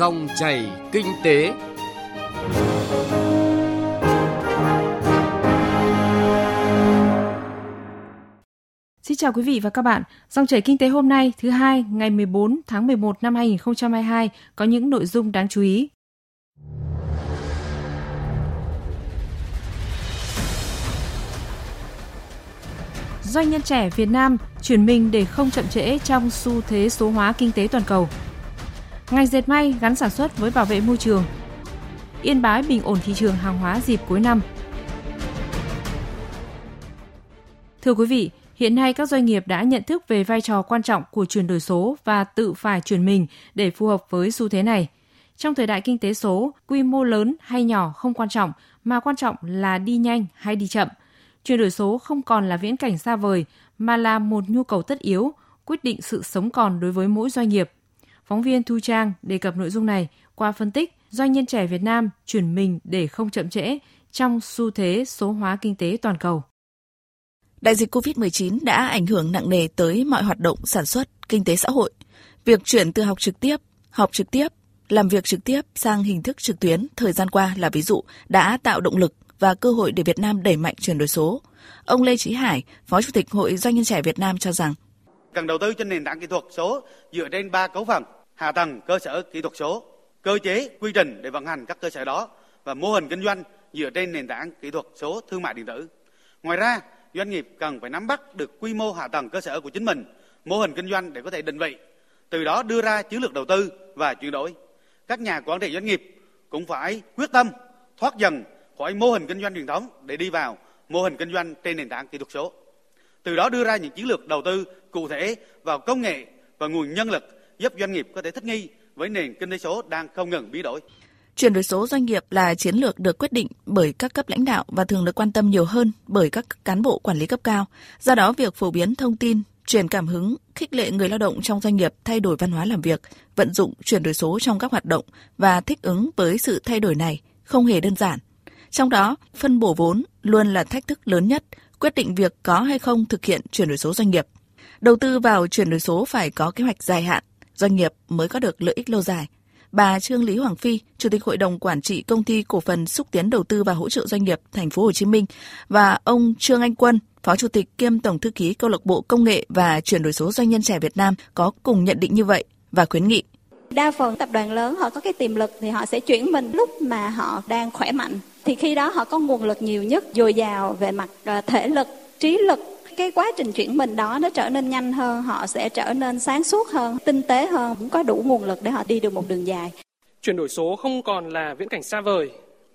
Dòng chảy kinh tế. Xin chào quý vị và các bạn. Dòng chảy kinh tế hôm nay, thứ hai, ngày 14 tháng 11 năm 2022 có những nội dung đáng chú ý. Doanh nhân trẻ Việt Nam chuyển mình để không chậm trễ trong xu thế số hóa kinh tế toàn cầu. Ngành dệt may gắn sản xuất với bảo vệ môi trường. Yên bái bình ổn thị trường hàng hóa dịp cuối năm. Thưa quý vị, hiện nay các doanh nghiệp đã nhận thức về vai trò quan trọng của chuyển đổi số và tự phải chuyển mình để phù hợp với xu thế này. Trong thời đại kinh tế số, quy mô lớn hay nhỏ không quan trọng, mà quan trọng là đi nhanh hay đi chậm. Chuyển đổi số không còn là viễn cảnh xa vời, mà là một nhu cầu tất yếu, quyết định sự sống còn đối với mỗi doanh nghiệp. Phóng viên Thu Trang đề cập nội dung này qua phân tích doanh nhân trẻ Việt Nam chuyển mình để không chậm trễ trong xu thế số hóa kinh tế toàn cầu. Đại dịch COVID-19 đã ảnh hưởng nặng nề tới mọi hoạt động sản xuất, kinh tế xã hội. Việc chuyển từ học trực tiếp, học trực tiếp, làm việc trực tiếp sang hình thức trực tuyến thời gian qua là ví dụ đã tạo động lực và cơ hội để Việt Nam đẩy mạnh chuyển đổi số. Ông Lê Chí Hải, Phó Chủ tịch Hội Doanh nhân trẻ Việt Nam cho rằng cần đầu tư cho nền tảng kỹ thuật số dựa trên ba cấu phần hạ tầng cơ sở kỹ thuật số, cơ chế, quy trình để vận hành các cơ sở đó và mô hình kinh doanh dựa trên nền tảng kỹ thuật số thương mại điện tử. Ngoài ra, doanh nghiệp cần phải nắm bắt được quy mô hạ tầng cơ sở của chính mình, mô hình kinh doanh để có thể định vị, từ đó đưa ra chiến lược đầu tư và chuyển đổi. Các nhà quản trị doanh nghiệp cũng phải quyết tâm thoát dần khỏi mô hình kinh doanh truyền thống để đi vào mô hình kinh doanh trên nền tảng kỹ thuật số. Từ đó đưa ra những chiến lược đầu tư cụ thể vào công nghệ và nguồn nhân lực giúp doanh nghiệp có thể thích nghi với nền kinh tế số đang không ngừng biến đổi. Chuyển đổi số doanh nghiệp là chiến lược được quyết định bởi các cấp lãnh đạo và thường được quan tâm nhiều hơn bởi các cán bộ quản lý cấp cao. Do đó, việc phổ biến thông tin, truyền cảm hứng, khích lệ người lao động trong doanh nghiệp thay đổi văn hóa làm việc, vận dụng chuyển đổi số trong các hoạt động và thích ứng với sự thay đổi này không hề đơn giản. Trong đó, phân bổ vốn luôn là thách thức lớn nhất, quyết định việc có hay không thực hiện chuyển đổi số doanh nghiệp. Đầu tư vào chuyển đổi số phải có kế hoạch dài hạn, doanh nghiệp mới có được lợi ích lâu dài. Bà Trương Lý Hoàng Phi, Chủ tịch Hội đồng Quản trị Công ty Cổ phần Xúc tiến Đầu tư và Hỗ trợ Doanh nghiệp Thành phố Hồ Chí Minh và ông Trương Anh Quân, Phó Chủ tịch kiêm Tổng thư ký Câu lạc bộ Công nghệ và Chuyển đổi số Doanh nhân trẻ Việt Nam có cùng nhận định như vậy và khuyến nghị. Đa phần tập đoàn lớn họ có cái tiềm lực thì họ sẽ chuyển mình lúc mà họ đang khỏe mạnh. Thì khi đó họ có nguồn lực nhiều nhất, dồi dào về mặt ờ, thể lực, trí lực, cái quá trình chuyển mình đó nó trở nên nhanh hơn, họ sẽ trở nên sáng suốt hơn, tinh tế hơn, cũng có đủ nguồn lực để họ đi được một đường dài. Chuyển đổi số không còn là viễn cảnh xa vời,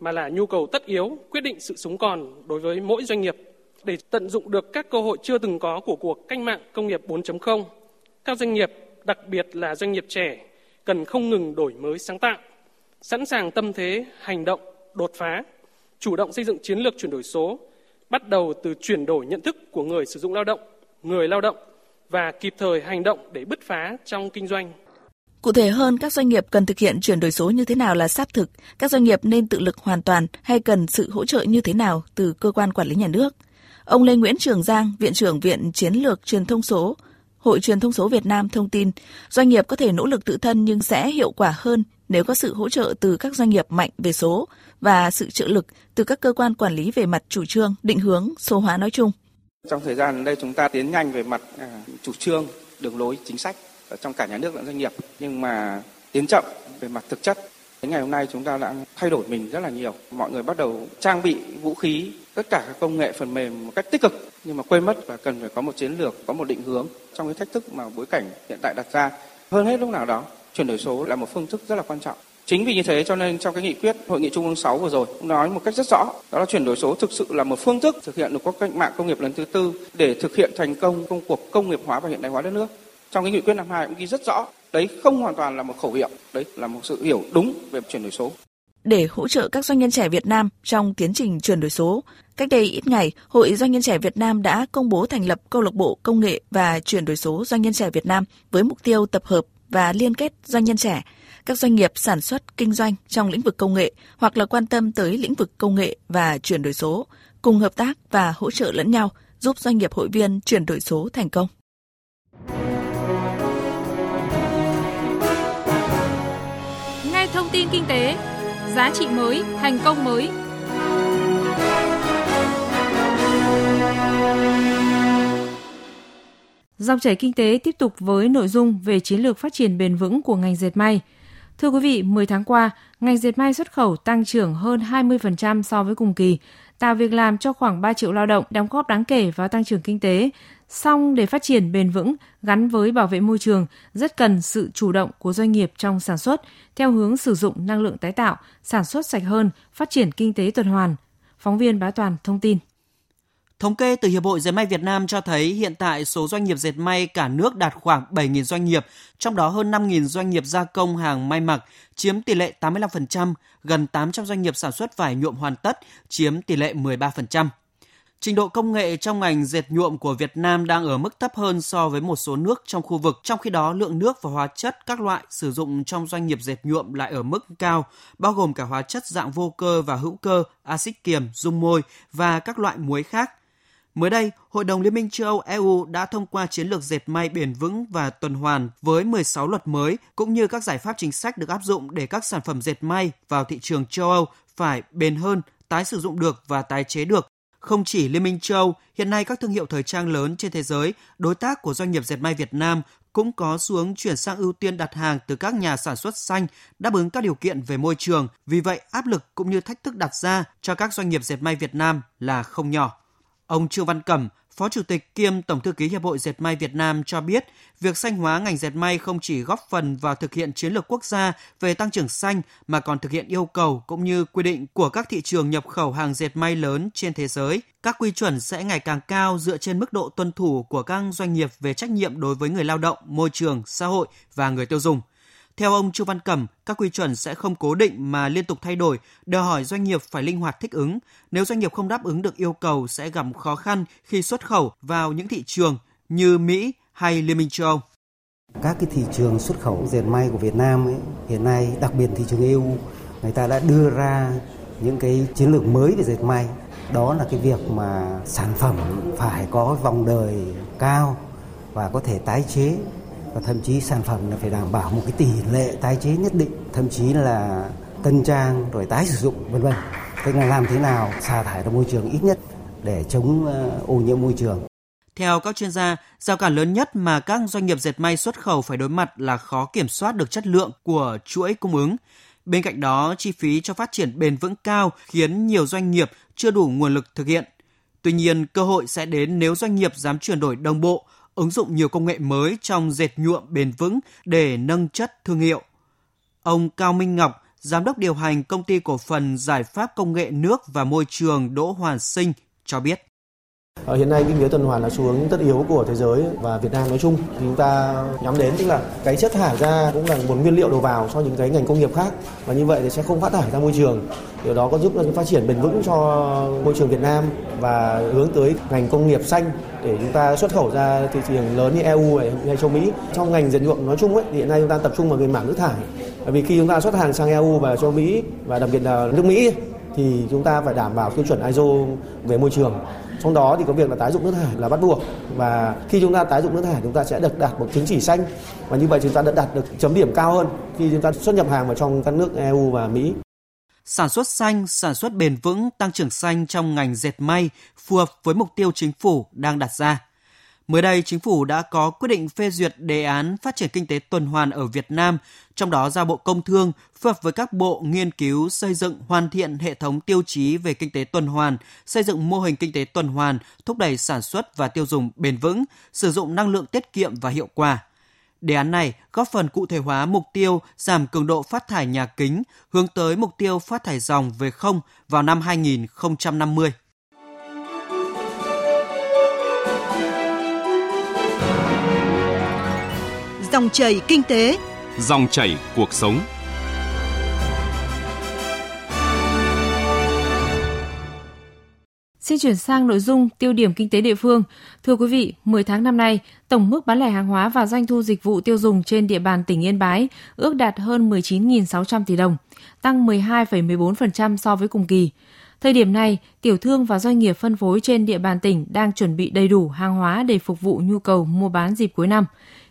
mà là nhu cầu tất yếu quyết định sự sống còn đối với mỗi doanh nghiệp. Để tận dụng được các cơ hội chưa từng có của cuộc cách mạng công nghiệp 4.0, các doanh nghiệp, đặc biệt là doanh nghiệp trẻ, cần không ngừng đổi mới sáng tạo, sẵn sàng tâm thế, hành động, đột phá, chủ động xây dựng chiến lược chuyển đổi số bắt đầu từ chuyển đổi nhận thức của người sử dụng lao động, người lao động và kịp thời hành động để bứt phá trong kinh doanh. Cụ thể hơn, các doanh nghiệp cần thực hiện chuyển đổi số như thế nào là sát thực, các doanh nghiệp nên tự lực hoàn toàn hay cần sự hỗ trợ như thế nào từ cơ quan quản lý nhà nước. Ông Lê Nguyễn Trường Giang, Viện trưởng Viện Chiến lược Truyền thông số, Hội Truyền thông số Việt Nam thông tin, doanh nghiệp có thể nỗ lực tự thân nhưng sẽ hiệu quả hơn nếu có sự hỗ trợ từ các doanh nghiệp mạnh về số và sự trợ lực từ các cơ quan quản lý về mặt chủ trương, định hướng, số hóa nói chung. Trong thời gian đây chúng ta tiến nhanh về mặt à, chủ trương, đường lối, chính sách ở trong cả nhà nước lẫn doanh nghiệp, nhưng mà tiến chậm về mặt thực chất. Đến ngày hôm nay chúng ta đã thay đổi mình rất là nhiều. Mọi người bắt đầu trang bị vũ khí, tất cả các công nghệ phần mềm một cách tích cực, nhưng mà quên mất và cần phải có một chiến lược, có một định hướng trong cái thách thức mà bối cảnh hiện tại đặt ra. Hơn hết lúc nào đó, chuyển đổi số là một phương thức rất là quan trọng. Chính vì như thế cho nên trong cái nghị quyết hội nghị trung ương 6 vừa rồi cũng nói một cách rất rõ đó là chuyển đổi số thực sự là một phương thức thực hiện được cuộc cách mạng công nghiệp lần thứ tư để thực hiện thành công công cuộc công nghiệp hóa và hiện đại hóa đất nước. Trong cái nghị quyết năm hai cũng ghi rất rõ đấy không hoàn toàn là một khẩu hiệu, đấy là một sự hiểu đúng về chuyển đổi số. Để hỗ trợ các doanh nhân trẻ Việt Nam trong tiến trình chuyển đổi số, cách đây ít ngày, Hội Doanh nhân trẻ Việt Nam đã công bố thành lập câu lạc bộ công nghệ và chuyển đổi số doanh nhân trẻ Việt Nam với mục tiêu tập hợp và liên kết doanh nhân trẻ, các doanh nghiệp sản xuất kinh doanh trong lĩnh vực công nghệ hoặc là quan tâm tới lĩnh vực công nghệ và chuyển đổi số, cùng hợp tác và hỗ trợ lẫn nhau, giúp doanh nghiệp hội viên chuyển đổi số thành công. thông tin kinh tế, giá trị mới, thành công mới. Dòng chảy kinh tế tiếp tục với nội dung về chiến lược phát triển bền vững của ngành dệt may. Thưa quý vị, 10 tháng qua, ngành dệt may xuất khẩu tăng trưởng hơn 20% so với cùng kỳ, tạo việc làm cho khoảng 3 triệu lao động, đóng góp đáng kể vào tăng trưởng kinh tế. Song để phát triển bền vững gắn với bảo vệ môi trường, rất cần sự chủ động của doanh nghiệp trong sản xuất theo hướng sử dụng năng lượng tái tạo, sản xuất sạch hơn, phát triển kinh tế tuần hoàn. Phóng viên Bá Toàn thông tin. Thống kê từ Hiệp hội Dệt may Việt Nam cho thấy hiện tại số doanh nghiệp dệt may cả nước đạt khoảng 7.000 doanh nghiệp, trong đó hơn 5.000 doanh nghiệp gia công hàng may mặc, chiếm tỷ lệ 85%, gần 800 doanh nghiệp sản xuất vải nhuộm hoàn tất, chiếm tỷ lệ 13%. Trình độ công nghệ trong ngành dệt nhuộm của Việt Nam đang ở mức thấp hơn so với một số nước trong khu vực, trong khi đó lượng nước và hóa chất các loại sử dụng trong doanh nghiệp dệt nhuộm lại ở mức cao, bao gồm cả hóa chất dạng vô cơ và hữu cơ, axit kiềm, dung môi và các loại muối khác. Mới đây, Hội đồng Liên minh châu Âu EU đã thông qua chiến lược dệt may bền vững và tuần hoàn với 16 luật mới cũng như các giải pháp chính sách được áp dụng để các sản phẩm dệt may vào thị trường châu Âu phải bền hơn, tái sử dụng được và tái chế được. Không chỉ Liên minh châu Âu, hiện nay các thương hiệu thời trang lớn trên thế giới, đối tác của doanh nghiệp dệt may Việt Nam cũng có xuống chuyển sang ưu tiên đặt hàng từ các nhà sản xuất xanh đáp ứng các điều kiện về môi trường. Vì vậy, áp lực cũng như thách thức đặt ra cho các doanh nghiệp dệt may Việt Nam là không nhỏ. Ông Trương Văn Cẩm, Phó Chủ tịch kiêm Tổng thư ký Hiệp hội Dệt may Việt Nam cho biết, việc xanh hóa ngành dệt may không chỉ góp phần vào thực hiện chiến lược quốc gia về tăng trưởng xanh mà còn thực hiện yêu cầu cũng như quy định của các thị trường nhập khẩu hàng dệt may lớn trên thế giới. Các quy chuẩn sẽ ngày càng cao dựa trên mức độ tuân thủ của các doanh nghiệp về trách nhiệm đối với người lao động, môi trường, xã hội và người tiêu dùng. Theo ông Chu Văn Cẩm, các quy chuẩn sẽ không cố định mà liên tục thay đổi, đòi hỏi doanh nghiệp phải linh hoạt thích ứng. Nếu doanh nghiệp không đáp ứng được yêu cầu sẽ gặp khó khăn khi xuất khẩu vào những thị trường như Mỹ hay Liên minh châu Âu. Các cái thị trường xuất khẩu dệt may của Việt Nam ấy, hiện nay đặc biệt thị trường EU, người ta đã đưa ra những cái chiến lược mới về dệt may. Đó là cái việc mà sản phẩm phải có vòng đời cao và có thể tái chế và thậm chí sản phẩm là phải đảm bảo một cái tỷ lệ tái chế nhất định thậm chí là tân trang rồi tái sử dụng vân vân tức là làm thế nào xả thải ra môi trường ít nhất để chống ờ, ô nhiễm môi trường theo các chuyên gia, rào cản lớn nhất mà các doanh nghiệp dệt may xuất khẩu phải đối mặt là khó kiểm soát được chất lượng của chuỗi cung ứng. Bên cạnh đó, chi phí cho phát triển bền vững cao khiến nhiều doanh nghiệp chưa đủ nguồn lực thực hiện. Tuy nhiên, cơ hội sẽ đến nếu doanh nghiệp dám chuyển đổi đồng bộ, ứng dụng nhiều công nghệ mới trong dệt nhuộm bền vững để nâng chất thương hiệu. Ông Cao Minh Ngọc, giám đốc điều hành công ty cổ phần giải pháp công nghệ nước và môi trường Đỗ Hoàn Sinh cho biết. Ờ, hiện nay kinh tế tuần hoàn là xu hướng tất yếu của thế giới và Việt Nam nói chung chúng ta nhắm đến tức là cái chất thải ra cũng là một nguyên liệu đầu vào cho những cái ngành công nghiệp khác và như vậy thì sẽ không phát thải ra môi trường. Điều đó có giúp phát triển bền vững cho môi trường Việt Nam và hướng tới ngành công nghiệp xanh để chúng ta xuất khẩu ra thị trường lớn như EU hay châu Mỹ. Trong ngành dệt nhuộm nói chung ấy, thì hiện nay chúng ta tập trung vào cái mảng nước thải. Bởi vì khi chúng ta xuất hàng sang EU và châu Mỹ và đặc biệt là nước Mỹ thì chúng ta phải đảm bảo tiêu chuẩn ISO về môi trường trong đó thì có việc là tái dụng nước thải là bắt buộc và khi chúng ta tái dụng nước thải chúng ta sẽ được đạt một chứng chỉ xanh và như vậy chúng ta đã đạt được chấm điểm cao hơn khi chúng ta xuất nhập hàng vào trong các nước EU và Mỹ. Sản xuất xanh, sản xuất bền vững, tăng trưởng xanh trong ngành dệt may phù hợp với mục tiêu chính phủ đang đặt ra. Mới đây, chính phủ đã có quyết định phê duyệt đề án phát triển kinh tế tuần hoàn ở Việt Nam, trong đó giao Bộ Công Thương phối hợp với các bộ nghiên cứu xây dựng hoàn thiện hệ thống tiêu chí về kinh tế tuần hoàn, xây dựng mô hình kinh tế tuần hoàn, thúc đẩy sản xuất và tiêu dùng bền vững, sử dụng năng lượng tiết kiệm và hiệu quả. Đề án này góp phần cụ thể hóa mục tiêu giảm cường độ phát thải nhà kính, hướng tới mục tiêu phát thải dòng về không vào năm 2050. Dòng chảy kinh tế, dòng chảy cuộc sống. Xin chuyển sang nội dung tiêu điểm kinh tế địa phương. Thưa quý vị, 10 tháng năm nay, tổng mức bán lẻ hàng hóa và doanh thu dịch vụ tiêu dùng trên địa bàn tỉnh Yên Bái ước đạt hơn 19.600 tỷ đồng, tăng 12,14% so với cùng kỳ. Thời điểm này, tiểu thương và doanh nghiệp phân phối trên địa bàn tỉnh đang chuẩn bị đầy đủ hàng hóa để phục vụ nhu cầu mua bán dịp cuối năm.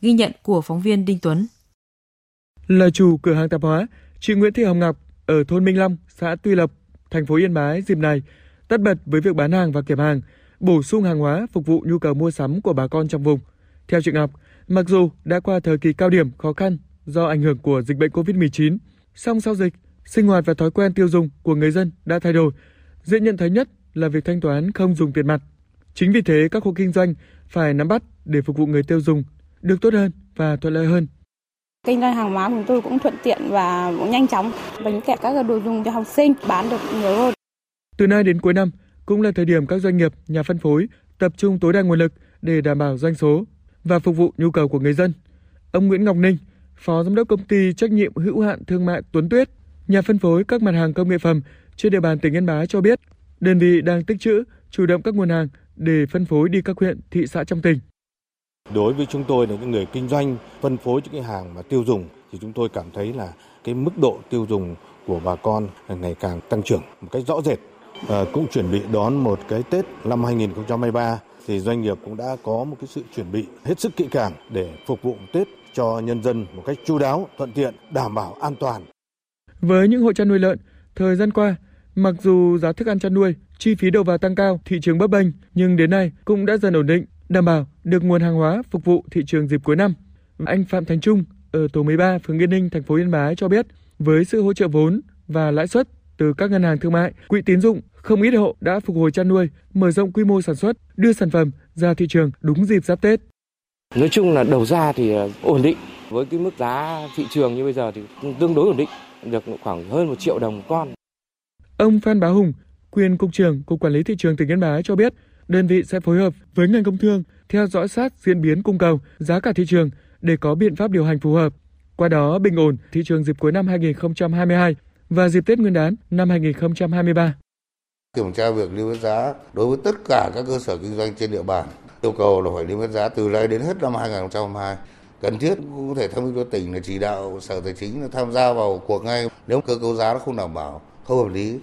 Ghi nhận của phóng viên Đinh Tuấn. Là chủ cửa hàng tạp hóa, Chị Nguyễn Thị Hồng Ngọc ở thôn Minh Long, xã Tuy Lập, thành phố Yên Bái dịp này tất bật với việc bán hàng và kiểm hàng, bổ sung hàng hóa phục vụ nhu cầu mua sắm của bà con trong vùng. Theo chị Ngọc, mặc dù đã qua thời kỳ cao điểm khó khăn do ảnh hưởng của dịch bệnh COVID-19, song sau dịch, sinh hoạt và thói quen tiêu dùng của người dân đã thay đổi. Dễ nhận thấy nhất là việc thanh toán không dùng tiền mặt. Chính vì thế các hộ kinh doanh phải nắm bắt để phục vụ người tiêu dùng được tốt hơn và thuận lợi hơn. Kinh doanh hàng hóa của tôi cũng thuận tiện và cũng nhanh chóng. Bánh kẹo các đồ dùng cho học sinh bán được nhiều hơn. Từ nay đến cuối năm cũng là thời điểm các doanh nghiệp, nhà phân phối tập trung tối đa nguồn lực để đảm bảo doanh số và phục vụ nhu cầu của người dân. Ông Nguyễn Ngọc Ninh, Phó Giám đốc Công ty Trách nhiệm hữu hạn Thương mại Tuấn Tuyết, nhà phân phối các mặt hàng công nghệ phẩm trên địa bàn tỉnh Yên Bái cho biết, đơn vị đang tích trữ, chủ động các nguồn hàng để phân phối đi các huyện, thị xã trong tỉnh. Đối với chúng tôi là những người kinh doanh phân phối những cái hàng mà tiêu dùng thì chúng tôi cảm thấy là cái mức độ tiêu dùng của bà con ngày càng tăng trưởng một cách rõ rệt. À, cũng chuẩn bị đón một cái Tết năm 2023 thì doanh nghiệp cũng đã có một cái sự chuẩn bị hết sức kỹ càng để phục vụ Tết cho nhân dân một cách chu đáo, thuận tiện, đảm bảo an toàn. Với những hộ chăn nuôi lợn, thời gian qua, mặc dù giá thức ăn chăn nuôi, chi phí đầu vào tăng cao, thị trường bấp bênh, nhưng đến nay cũng đã dần ổn định, đảm bảo được nguồn hàng hóa phục vụ thị trường dịp cuối năm. Anh Phạm Thành Trung ở tổ 13 phường Yên Ninh, thành phố Yên Bái cho biết, với sự hỗ trợ vốn và lãi suất từ các ngân hàng thương mại, quỹ tín dụng, không ít hộ đã phục hồi chăn nuôi, mở rộng quy mô sản xuất, đưa sản phẩm ra thị trường đúng dịp giáp Tết. Nói chung là đầu ra thì ờ, ổn định, với cái mức giá thị trường như bây giờ thì tương đối ổn định, được khoảng hơn một triệu đồng một con. Ông Phan Bá Hùng, quyền cục trưởng Cục Quản lý thị trường tỉnh Yên Bái cho biết, đơn vị sẽ phối hợp với ngành công thương theo dõi sát diễn biến cung cầu, giá cả thị trường để có biện pháp điều hành phù hợp. Qua đó bình ổn thị trường dịp cuối năm 2022 và dịp Tết Nguyên đán năm 2023. Kiểm tra việc niêm yết giá đối với tất cả các cơ sở kinh doanh trên địa bàn. Yêu cầu là phải niêm yết giá từ nay đến hết năm 2022. Cần thiết cũng có thể tham mưu cho tỉnh là chỉ đạo Sở Tài chính là tham gia vào cuộc ngay nếu cơ cấu giá nó không đảm bảo, không hợp lý.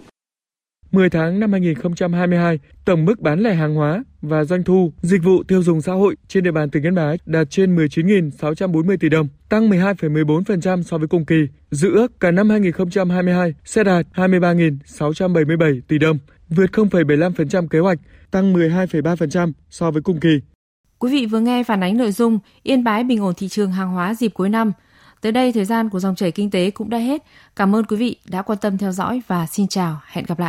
10 tháng năm 2022, tổng mức bán lẻ hàng hóa và doanh thu dịch vụ tiêu dùng xã hội trên địa bàn tỉnh Yên Bái đạt trên 19.640 tỷ đồng, tăng 12,14% so với cùng kỳ. Dự ước cả năm 2022 sẽ đạt 23.677 tỷ đồng, vượt 0,75% kế hoạch, tăng 12,3% so với cùng kỳ. Quý vị vừa nghe phản ánh nội dung Yên Bái bình ổn thị trường hàng hóa dịp cuối năm. Tới đây thời gian của dòng chảy kinh tế cũng đã hết. Cảm ơn quý vị đã quan tâm theo dõi và xin chào, hẹn gặp lại.